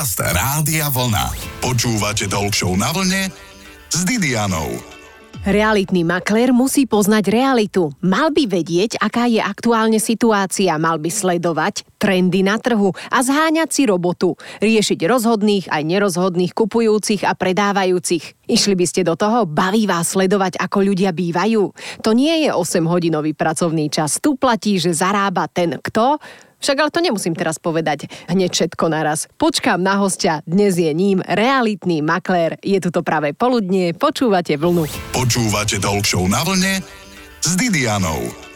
Podcast Rádia Vlna. Počúvate Talk na vlne s Didianou. Realitný maklér musí poznať realitu. Mal by vedieť, aká je aktuálne situácia, mal by sledovať trendy na trhu a zháňať si robotu, riešiť rozhodných aj nerozhodných kupujúcich a predávajúcich. Išli by ste do toho, baví vás sledovať, ako ľudia bývajú. To nie je 8-hodinový pracovný čas. Tu platí, že zarába ten kto, však ale to nemusím teraz povedať hneď všetko naraz. Počkám na hostia, dnes je ním realitný maklér. Je tu to práve poludnie, počúvate vlnu. Počúvate Talk na vlne s Didianou.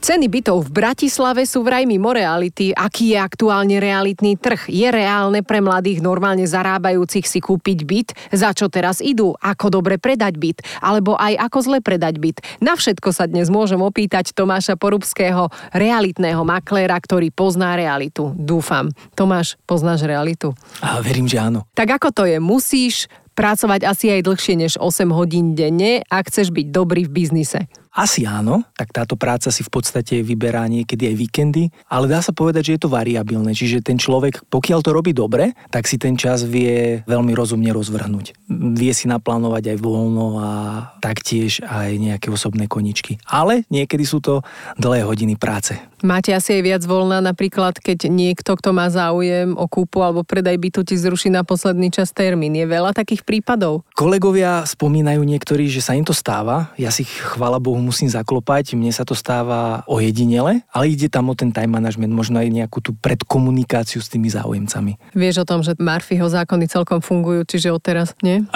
Ceny bytov v Bratislave sú vraj mimo reality. Aký je aktuálne realitný trh? Je reálne pre mladých normálne zarábajúcich si kúpiť byt? Za čo teraz idú? Ako dobre predať byt? Alebo aj ako zle predať byt? Na všetko sa dnes môžem opýtať Tomáša Porubského, realitného makléra, ktorý pozná realitu. Dúfam. Tomáš, poznáš realitu? A verím, že áno. Tak ako to je? Musíš pracovať asi aj dlhšie než 8 hodín denne, ak chceš byť dobrý v biznise. Asi áno, tak táto práca si v podstate vyberá niekedy aj víkendy, ale dá sa povedať, že je to variabilné, čiže ten človek, pokiaľ to robí dobre, tak si ten čas vie veľmi rozumne rozvrhnúť. Vie si naplánovať aj voľno a taktiež aj nejaké osobné koničky. Ale niekedy sú to dlhé hodiny práce. Máte asi aj viac voľna, napríklad keď niekto, kto má záujem o kúpu alebo predaj bytu ti zruší na posledný čas termín. Je veľa takých prípadov? Kolegovia spomínajú niektorí, že sa im to stáva. Ja si chvála Bohu musím zaklopať, mne sa to stáva ojedinele, ale ide tam o ten time management, možno aj nejakú tú predkomunikáciu s tými záujemcami. Vieš o tom, že Murphyho zákony celkom fungujú, čiže odteraz, nie?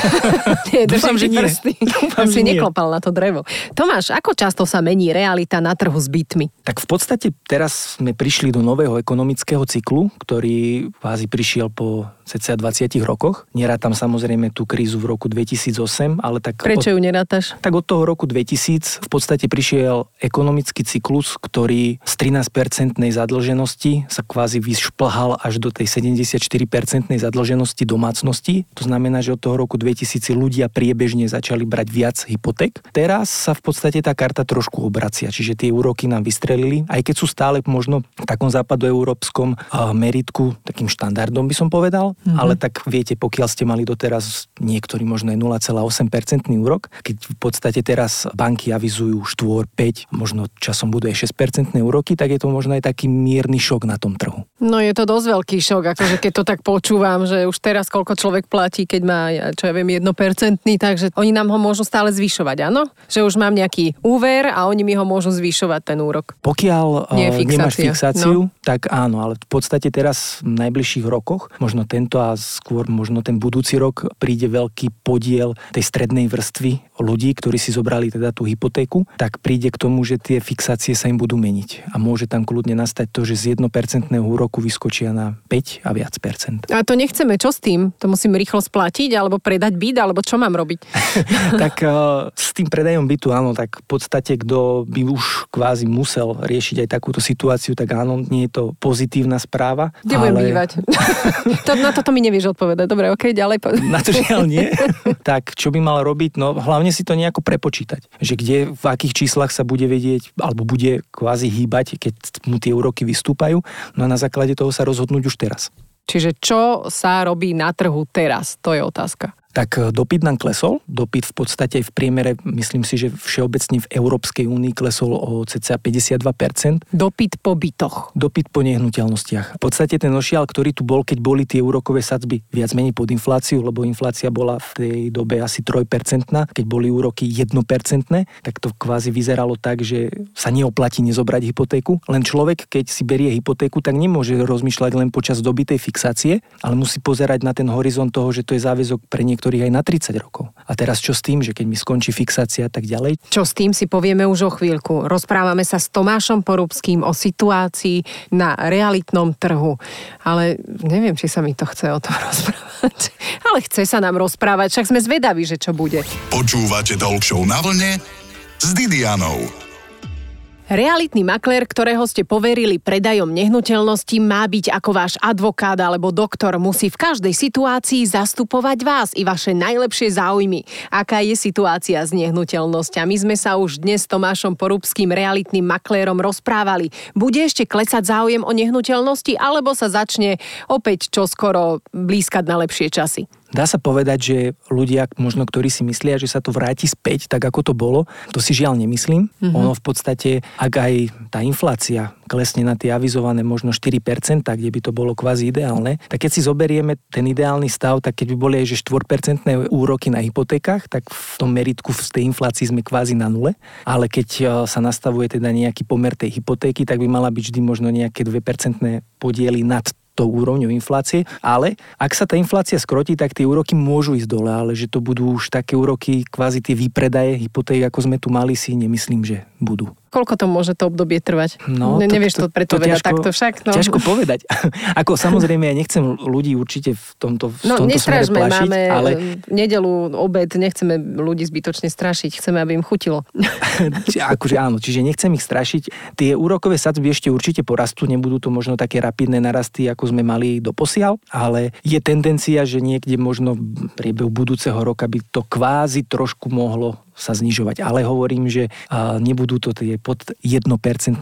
nie Dúfam, že nie. Dúfam, si neklopal na to drevo. Tomáš, ako často sa mení realita na trhu s bytmi? Tak v podstate teraz sme prišli do nového ekonomického cyklu, ktorý kvázi prišiel po cca 20 rokoch. Nerátam samozrejme tú krízu v roku 2008, ale tak... Prečo ju nerátaš? Tak od toho roku 2000 v podstate prišiel ekonomický cyklus, ktorý z 13-percentnej zadlženosti sa kvázi vyšplhal až do tej 74-percentnej zadlženosti domácnosti. To znamená, že od toho roku 2000 ľudia priebežne začali brať viac hypoték. Teraz sa v podstate tá karta trošku obracia, čiže tie úroky nám vystrelili, aj keď sú stále možno v takom západoeurópskom meritku takým štandardom by som povedal, Mm-hmm. Ale tak viete, pokiaľ ste mali doteraz niektorý možno aj 0,8% úrok, keď v podstate teraz banky avizujú 4, 5, možno časom budú aj 6% úroky, tak je to možno aj taký mierny šok na tom trhu. No je to dosť veľký šok, akože keď to tak počúvam, že už teraz koľko človek platí, keď má, čo ja viem, 1%, takže oni nám ho môžu stále zvyšovať, áno? Že už mám nejaký úver a oni mi ho môžu zvyšovať ten úrok. Pokiaľ Nie, uh, nemáš fixáciu, no. tak áno, ale v podstate teraz v najbližších rokoch, možno ten tento a skôr možno ten budúci rok príde veľký podiel tej strednej vrstvy ľudí, ktorí si zobrali teda tú hypotéku, tak príde k tomu, že tie fixácie sa im budú meniť. A môže tam kľudne nastať to, že z 1% úroku vyskočia na 5 a viac percent. A to nechceme. Čo s tým? To musím rýchlo splatiť, alebo predať byt, alebo čo mám robiť? tak uh, s tým predajom bytu, áno, tak v podstate, kto by už kvázi musel riešiť aj takúto situáciu, tak áno, nie je to pozitívna správa. Kde ale... budem bývať? to, na toto mi nevieš odpovedať. Dobre, ok, ďalej. Na to žiaľ nie. tak čo by mal robiť? No hlavne si to nejako prepočítať. Že kde, v akých číslach sa bude vedieť, alebo bude kvázi hýbať, keď mu tie úroky vystúpajú. No a na základe toho sa rozhodnúť už teraz. Čiže čo sa robí na trhu teraz? To je otázka tak e, dopyt nám klesol. Dopyt v podstate v priemere, myslím si, že všeobecne v Európskej únii klesol o cca 52%. Dopyt po bytoch. Dopyt po nehnuteľnostiach. V podstate ten ošial, ktorý tu bol, keď boli tie úrokové sadzby viac menej pod infláciu, lebo inflácia bola v tej dobe asi 3%, keď boli úroky 1%, tak to kvázi vyzeralo tak, že sa neoplatí nezobrať hypotéku. Len človek, keď si berie hypotéku, tak nemôže rozmýšľať len počas doby tej fixácie, ale musí pozerať na ten horizont toho, že to je záväzok pre niektorých niektorých aj na 30 rokov. A teraz čo s tým, že keď mi skončí fixácia a tak ďalej? Čo s tým si povieme už o chvíľku. Rozprávame sa s Tomášom Porubským o situácii na realitnom trhu. Ale neviem, či sa mi to chce o tom rozprávať. Ale chce sa nám rozprávať, však sme zvedaví, že čo bude. Počúvate Talk na vlne s Didianou. Realitný maklér, ktorého ste poverili predajom nehnuteľnosti, má byť ako váš advokát alebo doktor, musí v každej situácii zastupovať vás i vaše najlepšie záujmy. Aká je situácia s nehnuteľnosťami? Sme sa už dnes s Tomášom Porubským realitným maklérom rozprávali. Bude ešte klesať záujem o nehnuteľnosti alebo sa začne opäť čoskoro blízkať na lepšie časy? Dá sa povedať, že ľudia, možno ktorí si myslia, že sa to vráti späť, tak ako to bolo, to si žiaľ nemyslím. Mm-hmm. Ono v podstate, ak aj tá inflácia klesne na tie avizované možno 4%, kde by to bolo kvázi ideálne, tak keď si zoberieme ten ideálny stav, tak keď by boli aj že 4% úroky na hypotékach, tak v tom meritku z tej inflácii sme kvázi na nule. Ale keď e, sa nastavuje teda nejaký pomer tej hypotéky, tak by mala byť vždy možno nejaké 2% podiely nad tou úrovňou inflácie, ale ak sa tá inflácia skrotí, tak tie úroky môžu ísť dole, ale že to budú už také úroky, kvázi tie výpredaje hypoték, ako sme tu mali, si nemyslím, že budú. Koľko to môže to obdobie trvať? No, ne, nevieš to, to, to, to ťažko, takto však. No. Ťažko povedať. Ako samozrejme, ja nechcem ľudí určite v tomto, v no, tomto smere plašiť, máme ale... nedelu, obed, nechceme ľudí zbytočne strašiť, chceme, aby im chutilo. akože áno, čiže nechcem ich strašiť. Tie úrokové sadzby ešte určite porastú, nebudú to možno také rapidné narasty, ako sme mali do posiaľ, ale je tendencia, že niekde možno v priebehu budúceho roka by to kvázi trošku mohlo sa znižovať. Ale hovorím, že nebudú to tie pod 1%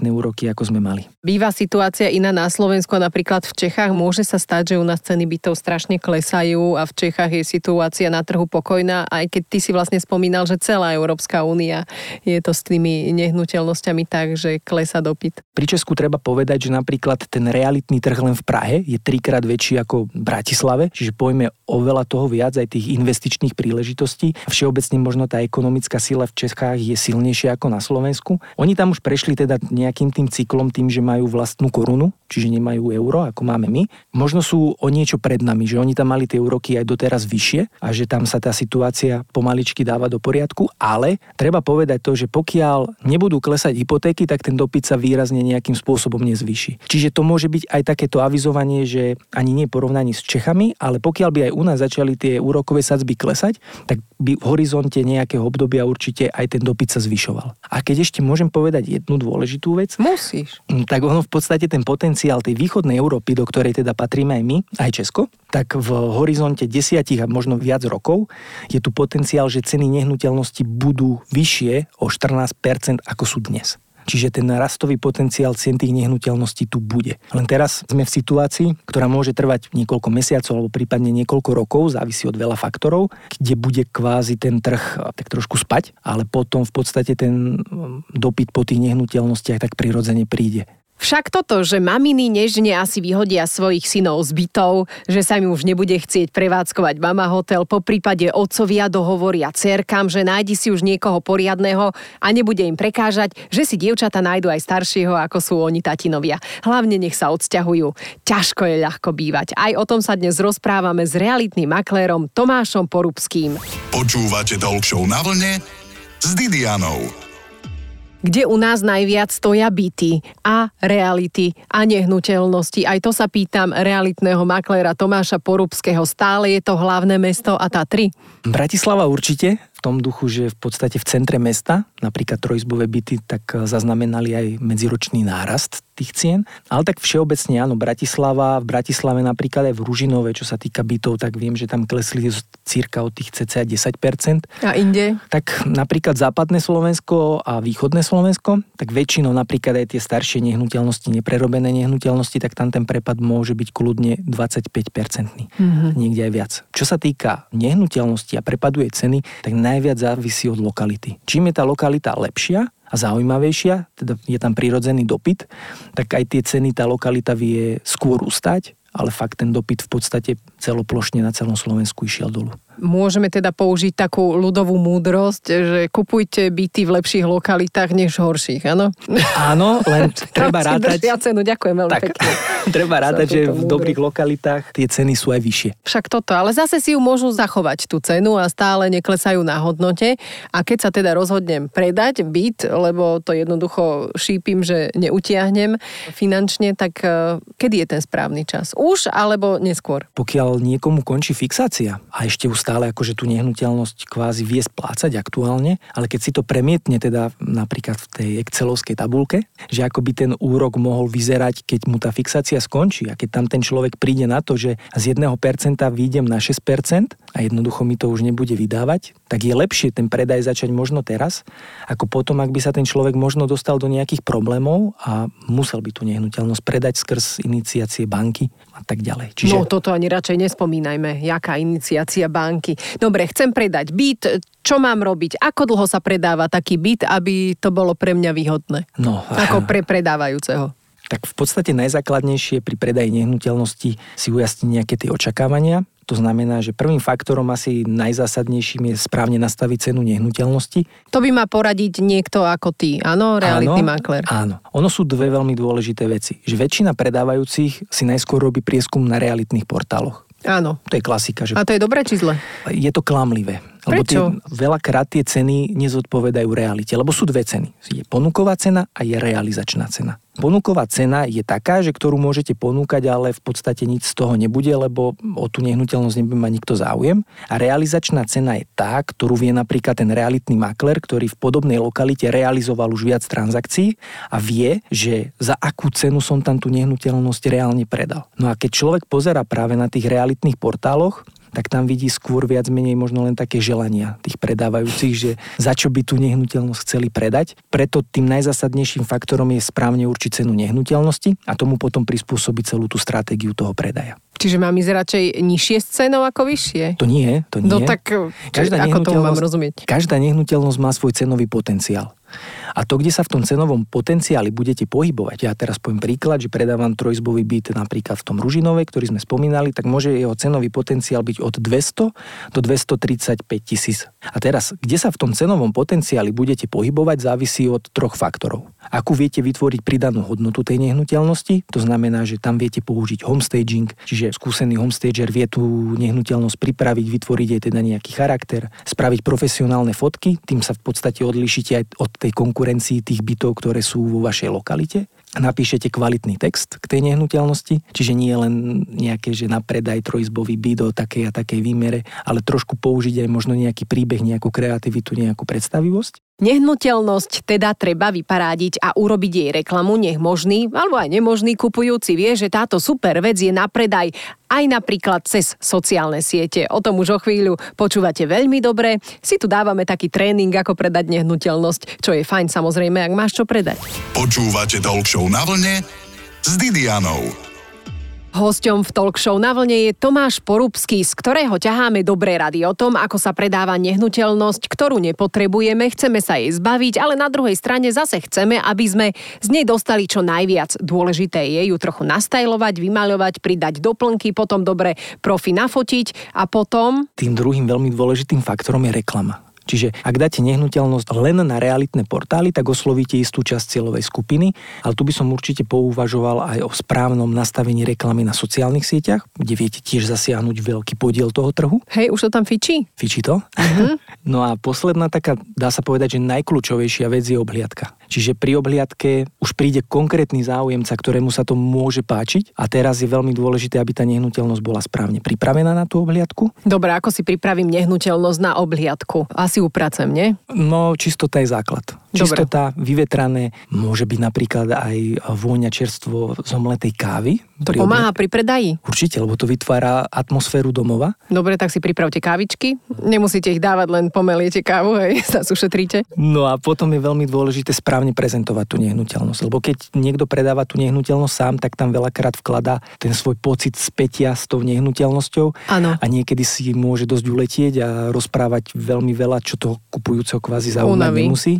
úroky, ako sme mali. Býva situácia iná na Slovensku a napríklad v Čechách. Môže sa stať, že u nás ceny bytov strašne klesajú a v Čechách je situácia na trhu pokojná, aj keď ty si vlastne spomínal, že celá Európska únia je to s tými nehnuteľnosťami tak, že klesa dopyt. Pri Česku treba povedať, že napríklad ten realitný trh len v Prahe je trikrát väčší ako v Bratislave, čiže pojme oveľa toho viac aj tých investičných príležitostí. Všeobecne možno tá ekonomická ekonomická sila v Čechách je silnejšia ako na Slovensku. Oni tam už prešli teda nejakým tým cyklom tým, že majú vlastnú korunu, čiže nemajú euro, ako máme my. Možno sú o niečo pred nami, že oni tam mali tie úroky aj doteraz vyššie a že tam sa tá situácia pomaličky dáva do poriadku, ale treba povedať to, že pokiaľ nebudú klesať hypotéky, tak ten dopyt sa výrazne nejakým spôsobom nezvyši. Čiže to môže byť aj takéto avizovanie, že ani nie porovnaní s Čechami, ale pokiaľ by aj u nás začali tie úrokové sadzby klesať, tak by v horizonte nejakého obdobia obdobia určite aj ten dopyt sa zvyšoval. A keď ešte môžem povedať jednu dôležitú vec. Musíš. Mm, tak ono v podstate ten potenciál tej východnej Európy, do ktorej teda patríme aj my, aj Česko, tak v horizonte desiatich a možno viac rokov je tu potenciál, že ceny nehnuteľnosti budú vyššie o 14% ako sú dnes. Čiže ten rastový potenciál cien tých nehnuteľností tu bude. Len teraz sme v situácii, ktorá môže trvať niekoľko mesiacov alebo prípadne niekoľko rokov, závisí od veľa faktorov, kde bude kvázi ten trh tak trošku spať, ale potom v podstate ten dopyt po tých nehnuteľnostiach tak prirodzene príde. Však toto, že maminy nežne asi vyhodia svojich synov z bytov, že sa mi už nebude chcieť prevádzkovať mama hotel, po prípade otcovia dohovoria cerkam, že nájdi si už niekoho poriadného a nebude im prekážať, že si dievčata nájdu aj staršieho, ako sú oni tatinovia. Hlavne nech sa odsťahujú. Ťažko je ľahko bývať. Aj o tom sa dnes rozprávame s realitným maklérom Tomášom Porubským. Počúvate Talk na vlne s Didianou kde u nás najviac stoja byty a reality a nehnuteľnosti. Aj to sa pýtam realitného makléra Tomáša Porubského. Stále je to hlavné mesto a Tatry? Bratislava určite, v tom duchu, že v podstate v centre mesta, napríklad trojizbové byty, tak zaznamenali aj medziročný nárast tých cien. Ale tak všeobecne áno, Bratislava, v Bratislave napríklad aj v Ružinove, čo sa týka bytov, tak viem, že tam klesli cirka od tých cca 10%. A inde? Tak napríklad západné Slovensko a východné Slovensko, tak väčšinou napríklad aj tie staršie nehnuteľnosti, neprerobené nehnuteľnosti, tak tam ten prepad môže byť kľudne 25%. Mm-hmm. Niekde aj viac. Čo sa týka nehnuteľnosti a prepaduje ceny, tak najviac závisí od lokality. Čím je tá lokalita lepšia, a zaujímavejšia, teda je tam prirodzený dopyt, tak aj tie ceny tá lokalita vie skôr ustať, ale fakt ten dopyt v podstate celoplošne na celom Slovensku išiel dolu. Môžeme teda použiť takú ľudovú múdrosť, že kupujte byty v lepších lokalitách než horších, áno? Áno, len treba rátať... cenu, ďakujem veľmi tak, pekne. treba rátať, že v dobrých lokalitách tie ceny sú aj vyššie. Však toto, ale zase si ju môžu zachovať tú cenu a stále neklesajú na hodnote. A keď sa teda rozhodnem predať byt, lebo to jednoducho šípim, že neutiahnem finančne, tak eh, kedy je ten správny čas? Už alebo neskôr? Pokiaľ niekomu končí fixácia. A ešte stále akože tú nehnuteľnosť kvázi vie splácať aktuálne, ale keď si to premietne teda napríklad v tej Excelovskej tabulke, že ako by ten úrok mohol vyzerať, keď mu tá fixácia skončí. A keď tam ten človek príde na to, že z 1% výjdem na 6% a jednoducho mi to už nebude vydávať, tak je lepšie ten predaj začať možno teraz, ako potom, ak by sa ten človek možno dostal do nejakých problémov a musel by tú nehnuteľnosť predať skrz iniciácie banky a tak ďalej. Čiže... No toto ani radšej nespomínajme, jaká iniciácia banky. Dobre, chcem predať byt, čo mám robiť? Ako dlho sa predáva taký byt, aby to bolo pre mňa výhodné? No, Ako pre predávajúceho? Tak v podstate najzákladnejšie pri predaji nehnuteľnosti si ujasniť nejaké tie očakávania, to znamená, že prvým faktorom asi najzásadnejším je správne nastaviť cenu nehnuteľnosti. To by ma poradiť niekto ako ty, áno, realitný áno, makler. Áno. Ono sú dve veľmi dôležité veci. Že väčšina predávajúcich si najskôr robí prieskum na realitných portáloch. Áno. To je klasika. Že... A to je dobré či zle? Je to klamlivé. Lebo Prečo? Tie, veľakrát tie ceny nezodpovedajú realite, lebo sú dve ceny. Je ponuková cena a je realizačná cena. Ponuková cena je taká, že ktorú môžete ponúkať, ale v podstate nič z toho nebude, lebo o tú nehnuteľnosť nebude mať nikto záujem. A realizačná cena je tá, ktorú vie napríklad ten realitný makler, ktorý v podobnej lokalite realizoval už viac transakcií a vie, že za akú cenu som tam tú nehnuteľnosť reálne predal. No a keď človek pozera práve na tých realitných portáloch, tak tam vidí skôr viac menej možno len také želania tých predávajúcich, že za čo by tú nehnuteľnosť chceli predať. Preto tým najzásadnejším faktorom je správne určiť cenu nehnuteľnosti a tomu potom prispôsobiť celú tú stratégiu toho predaja. Čiže mám ísť radšej nižšie s cenou ako vyššie? To nie, to nie. No tak každá ako to mám rozumieť? Každá nehnuteľnosť má svoj cenový potenciál. A to, kde sa v tom cenovom potenciáli budete pohybovať, ja teraz poviem príklad, že predávam trojizbový byt napríklad v tom Ružinove, ktorý sme spomínali, tak môže jeho cenový potenciál byť od 200 do 235 tisíc. A teraz, kde sa v tom cenovom potenciáli budete pohybovať, závisí od troch faktorov. Akú viete vytvoriť pridanú hodnotu tej nehnuteľnosti, to znamená, že tam viete použiť homestaging, čiže skúsený homestager vie tú nehnuteľnosť pripraviť, vytvoriť jej teda nejaký charakter, spraviť profesionálne fotky, tým sa v podstate odlišíte aj od tej konkurencii tých bytov, ktoré sú vo vašej lokalite napíšete kvalitný text k tej nehnuteľnosti, čiže nie len nejaké, že na predaj trojizbový byt o takej a takej výmere, ale trošku použiť aj možno nejaký príbeh, nejakú kreativitu, nejakú predstavivosť. Nehnuteľnosť teda treba vyparádiť a urobiť jej reklamu, nech možný alebo aj nemožný kupujúci vie, že táto super vec je na predaj aj napríklad cez sociálne siete. O tom už o chvíľu počúvate veľmi dobre. Si tu dávame taký tréning, ako predať nehnuteľnosť, čo je fajn samozrejme, ak máš čo predať. Počúvate Talk na vlne s Didianou. Hosťom v talk show na vlne je Tomáš Porubský, z ktorého ťaháme dobré rady o tom, ako sa predáva nehnuteľnosť, ktorú nepotrebujeme, chceme sa jej zbaviť, ale na druhej strane zase chceme, aby sme z nej dostali čo najviac. Dôležité je ju trochu nastajlovať, vymaľovať, pridať doplnky, potom dobre profi nafotiť a potom... Tým druhým veľmi dôležitým faktorom je reklama. Čiže ak dáte nehnuteľnosť len na realitné portály, tak oslovíte istú časť cieľovej skupiny, ale tu by som určite pouvažoval aj o správnom nastavení reklamy na sociálnych sieťach, kde viete tiež zasiahnuť veľký podiel toho trhu. Hej, už to tam fičí? Fičí to. Uh-huh. no a posledná taká, dá sa povedať, že najkľúčovejšia vec je obhliadka. Čiže pri obhliadke už príde konkrétny záujemca, ktorému sa to môže páčiť a teraz je veľmi dôležité, aby tá nehnuteľnosť bola správne pripravená na tú obhliadku. Dobre, ako si pripravím nehnuteľnosť na obhliadku? Asi upracem, nie? No, čistota je základ. Čistota, Dobre. vyvetrané, môže byť napríklad aj vôňa čerstvo zomletej kávy. To pomáha pri predaji? Určite, lebo to vytvára atmosféru domova. Dobre, tak si pripravte kávičky. Nemusíte ich dávať, len pomeliete kávu, hej, sa ušetríte. No a potom je veľmi dôležité správne prezentovať tú nehnuteľnosť, lebo keď niekto predáva tú nehnuteľnosť sám, tak tam veľakrát vkladá ten svoj pocit spätia s tou nehnuteľnosťou. Ano. A niekedy si môže dosť uletieť a rozprávať veľmi veľa, čo toho kupujúceho kvázi zaujímať nemusí.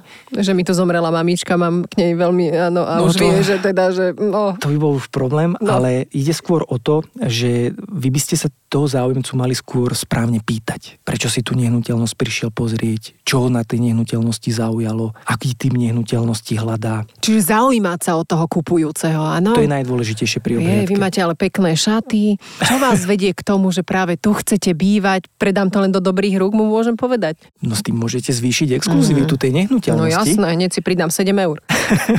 Áno že mi to zomrela mamička, mám k nej veľmi, áno, a no už to, že teda, že no. To by bol už problém, no. ale ide skôr o to, že vy by ste sa toho záujemcu mali skôr správne pýtať. Prečo si tú nehnuteľnosť prišiel pozrieť, čo ho na tej nehnuteľnosti zaujalo, aký tým nehnuteľnosti hľadá. Čiže zaujímať sa od toho kupujúceho, áno? To je najdôležitejšie pri obhliadke. vy máte ale pekné šaty. Čo vás vedie k tomu, že práve tu chcete bývať? Predám to len do dobrých rúk, mu môžem povedať. No s tým môžete zvýšiť exkluzivitu mm. tej nehnuteľnosti. No jasné, hneď si pridám 7 eur.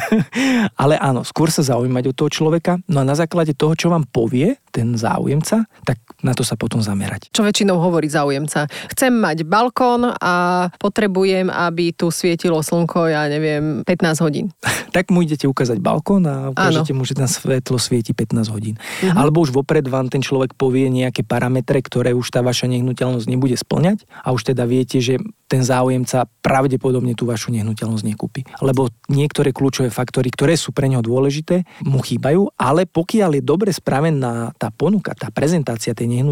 ale áno, skôr sa zaujímať od toho človeka. No a na základe toho, čo vám povie ten záujemca, tak na to to sa potom zamerať. Čo väčšinou hovorí záujemca? Chcem mať balkón a potrebujem, aby tu svietilo slnko, ja neviem, 15 hodín. tak mu idete ukázať balkón a ukážete mu, že tam svetlo svieti 15 hodín. Uh-huh. Alebo už vopred vám ten človek povie nejaké parametre, ktoré už tá vaša nehnuteľnosť nebude splňať a už teda viete, že ten záujemca pravdepodobne tú vašu nehnuteľnosť nekúpi. Lebo niektoré kľúčové faktory, ktoré sú pre neho dôležité, mu chýbajú, ale pokiaľ je dobre spravená tá ponuka, tá prezentácia tej nehnuteľnosti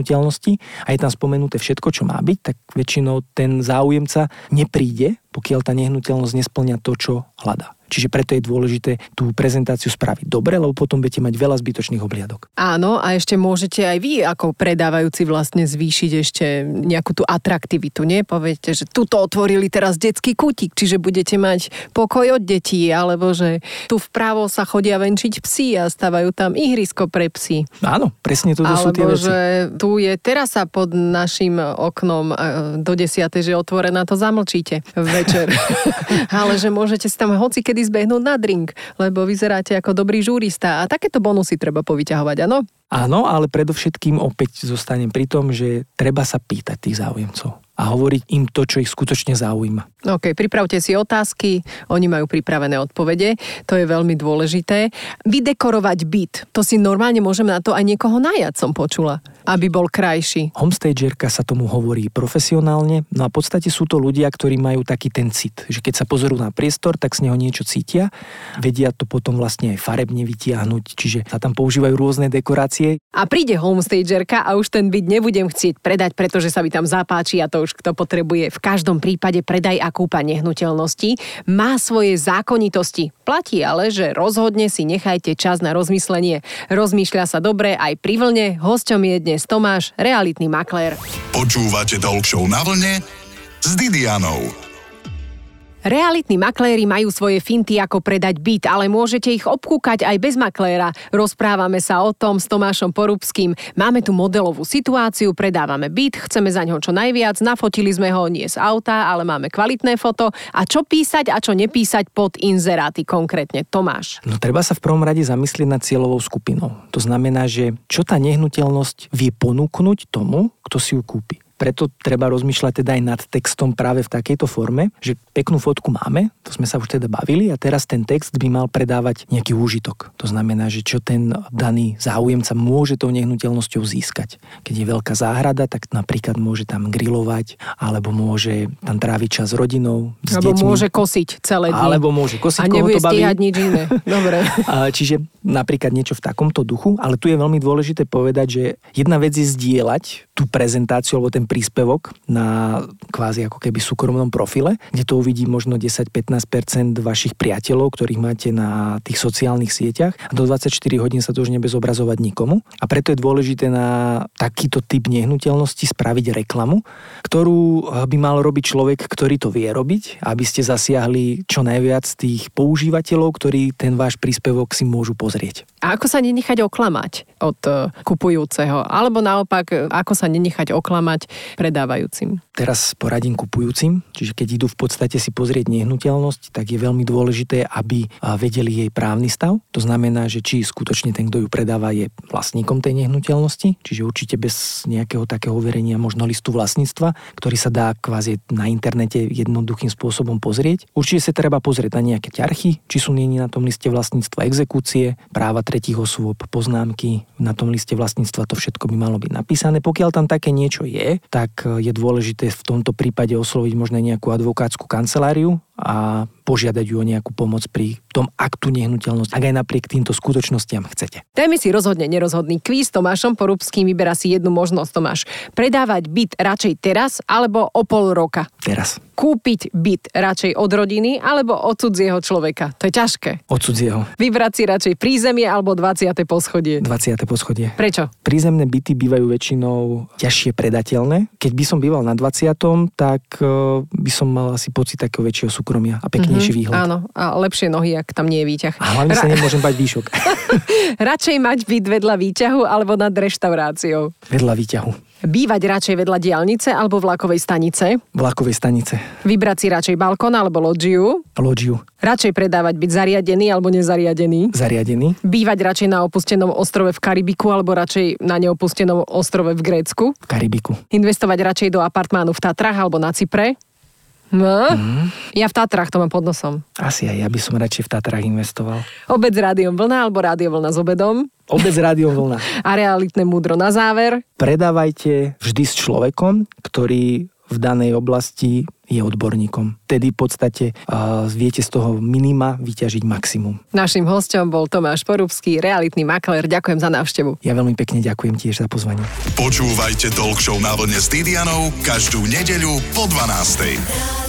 a je tam spomenuté všetko, čo má byť, tak väčšinou ten záujemca nepríde, pokiaľ tá nehnuteľnosť nesplňa to, čo hľadá. Čiže preto je dôležité tú prezentáciu spraviť dobre, lebo potom budete mať veľa zbytočných obliadok. Áno, a ešte môžete aj vy ako predávajúci vlastne zvýšiť ešte nejakú tú atraktivitu, nie? Poviete, že tuto otvorili teraz detský kútik, čiže budete mať pokoj od detí, alebo že tu vpravo sa chodia venčiť psi a stavajú tam ihrisko pre psy. Áno, presne toto alebo sú tie veci. že tu je terasa pod našim oknom do desiatej, že otvorená, to zamlčíte večer. Ale že môžete si tam hoci kedy niekedy zbehnúť na drink, lebo vyzeráte ako dobrý žúrista a takéto bonusy treba povyťahovať, áno? Áno, ale predovšetkým opäť zostanem pri tom, že treba sa pýtať tých záujemcov a hovoriť im to, čo ich skutočne zaujíma. OK, pripravte si otázky, oni majú pripravené odpovede, to je veľmi dôležité. Vydekorovať byt, to si normálne môžem na to aj niekoho najať, som počula, aby bol krajší. Homestagerka sa tomu hovorí profesionálne, no a v podstate sú to ľudia, ktorí majú taký ten cit, že keď sa pozorú na priestor, tak z neho niečo cítia, vedia to potom vlastne aj farebne vytiahnuť, čiže sa tam používajú rôzne dekorácie. A príde homestagerka a už ten byt nebudem chcieť predať, pretože sa mi tam zapáči a to už už kto potrebuje. V každom prípade predaj a kúpa nehnuteľnosti má svoje zákonitosti. Platí ale, že rozhodne si nechajte čas na rozmyslenie. Rozmýšľa sa dobre aj pri vlne. Hosťom je dnes Tomáš, realitný maklér. Počúvate Talk na vlne s Didianou. Realitní makléri majú svoje finty, ako predať byt, ale môžete ich obkúkať aj bez makléra. Rozprávame sa o tom s Tomášom Porubským. Máme tu modelovú situáciu, predávame byt, chceme za ňo čo najviac, nafotili sme ho nie z auta, ale máme kvalitné foto. A čo písať a čo nepísať pod inzeráty konkrétne, Tomáš? No treba sa v prvom rade zamyslieť nad cieľovou skupinou. To znamená, že čo tá nehnuteľnosť vie ponúknuť tomu, kto si ju kúpi preto treba rozmýšľať teda aj nad textom práve v takejto forme, že peknú fotku máme, to sme sa už teda bavili a teraz ten text by mal predávať nejaký úžitok. To znamená, že čo ten daný záujemca môže tou nehnuteľnosťou získať. Keď je veľká záhrada, tak napríklad môže tam grilovať, alebo môže tam tráviť čas s rodinou, s alebo deťmi. môže kosiť celé dni. Alebo môže kosiť, a nebude to baví. nič iné. Dobre. Čiže napríklad niečo v takomto duchu, ale tu je veľmi dôležité povedať, že jedna vec je zdieľať tú prezentáciu alebo ten príspevok na kvázi ako keby súkromnom profile, kde to uvidí možno 10-15% vašich priateľov, ktorých máte na tých sociálnych sieťach a do 24 hodín sa to už nebezobrazovať nikomu. A preto je dôležité na takýto typ nehnuteľnosti spraviť reklamu, ktorú by mal robiť človek, ktorý to vie robiť, aby ste zasiahli čo najviac tých používateľov, ktorí ten váš príspevok si môžu pozrieť. A ako sa nenechať oklamať od e, kupujúceho? Alebo naopak, ako sa nenechať oklamať predávajúcim. Teraz poradím kupujúcim, čiže keď idú v podstate si pozrieť nehnuteľnosť, tak je veľmi dôležité, aby vedeli jej právny stav. To znamená, že či skutočne ten, kto ju predáva, je vlastníkom tej nehnuteľnosti, čiže určite bez nejakého takého overenia možno listu vlastníctva, ktorý sa dá kvázi na internete jednoduchým spôsobom pozrieť. Určite sa treba pozrieť na nejaké ťarchy, či sú nie na tom liste vlastníctva exekúcie, práva tretich osôb, poznámky, na tom liste vlastníctva to všetko by malo byť napísané. Pokiaľ tam také niečo je, tak je dôležité v tomto prípade osloviť možno nejakú advokátsku kanceláriu a požiadať ju o nejakú pomoc pri tom aktu nehnuteľnosti, ak aj napriek týmto skutočnostiam chcete. Dajme si rozhodne nerozhodný kvíz Tomášom Porubským, vyberá si jednu možnosť Tomáš. Predávať byt radšej teraz alebo o pol roka? Teraz. Kúpiť byt radšej od rodiny alebo od cudzieho človeka? To je ťažké. Od cudzieho. Vybrať si radšej prízemie alebo 20. poschodie? 20. poschodie. Prečo? Prízemné byty bývajú väčšinou ťažšie predateľné. Keď by som býval na 20. tak eh, by som mal asi pocit takého väčšieho súkromia a peknejší mm-hmm, výhľad. Áno, a lepšie nohy, ak tam nie je výťah. A hlavne Ra- sa nemôžem bať výšok. Radšej mať byt vedľa výťahu alebo nad reštauráciou? Vedľa výťahu. Bývať radšej vedľa diálnice alebo vlakovej stanice? Vlakovej stanice. Vybrať si radšej balkón alebo loďiu? Loďiu. Radšej predávať byť zariadený alebo nezariadený? Zariadený. Bývať radšej na opustenom ostrove v Karibiku alebo radšej na neopustenom ostrove v Grécku? V Karibiku. Investovať radšej do apartmánu v Tatrách alebo na Cypre? No, mm. ja v Tatrách to mám pod nosom. Asi aj ja by som radšej v Tatrách investoval. Obed s rádiom vlna alebo rádio vlna s obedom? Obed s rádiom vlna. A realitné múdro na záver? Predávajte vždy s človekom, ktorý v danej oblasti je odborníkom. Tedy v podstate uh, viete z toho minima vyťažiť maximum. Našim hostom bol Tomáš Porubský, realitný makler. Ďakujem za návštevu. Ja veľmi pekne ďakujem tiež za pozvanie. Počúvajte Talk Show na vlne s Didianou každú nedeľu po 12.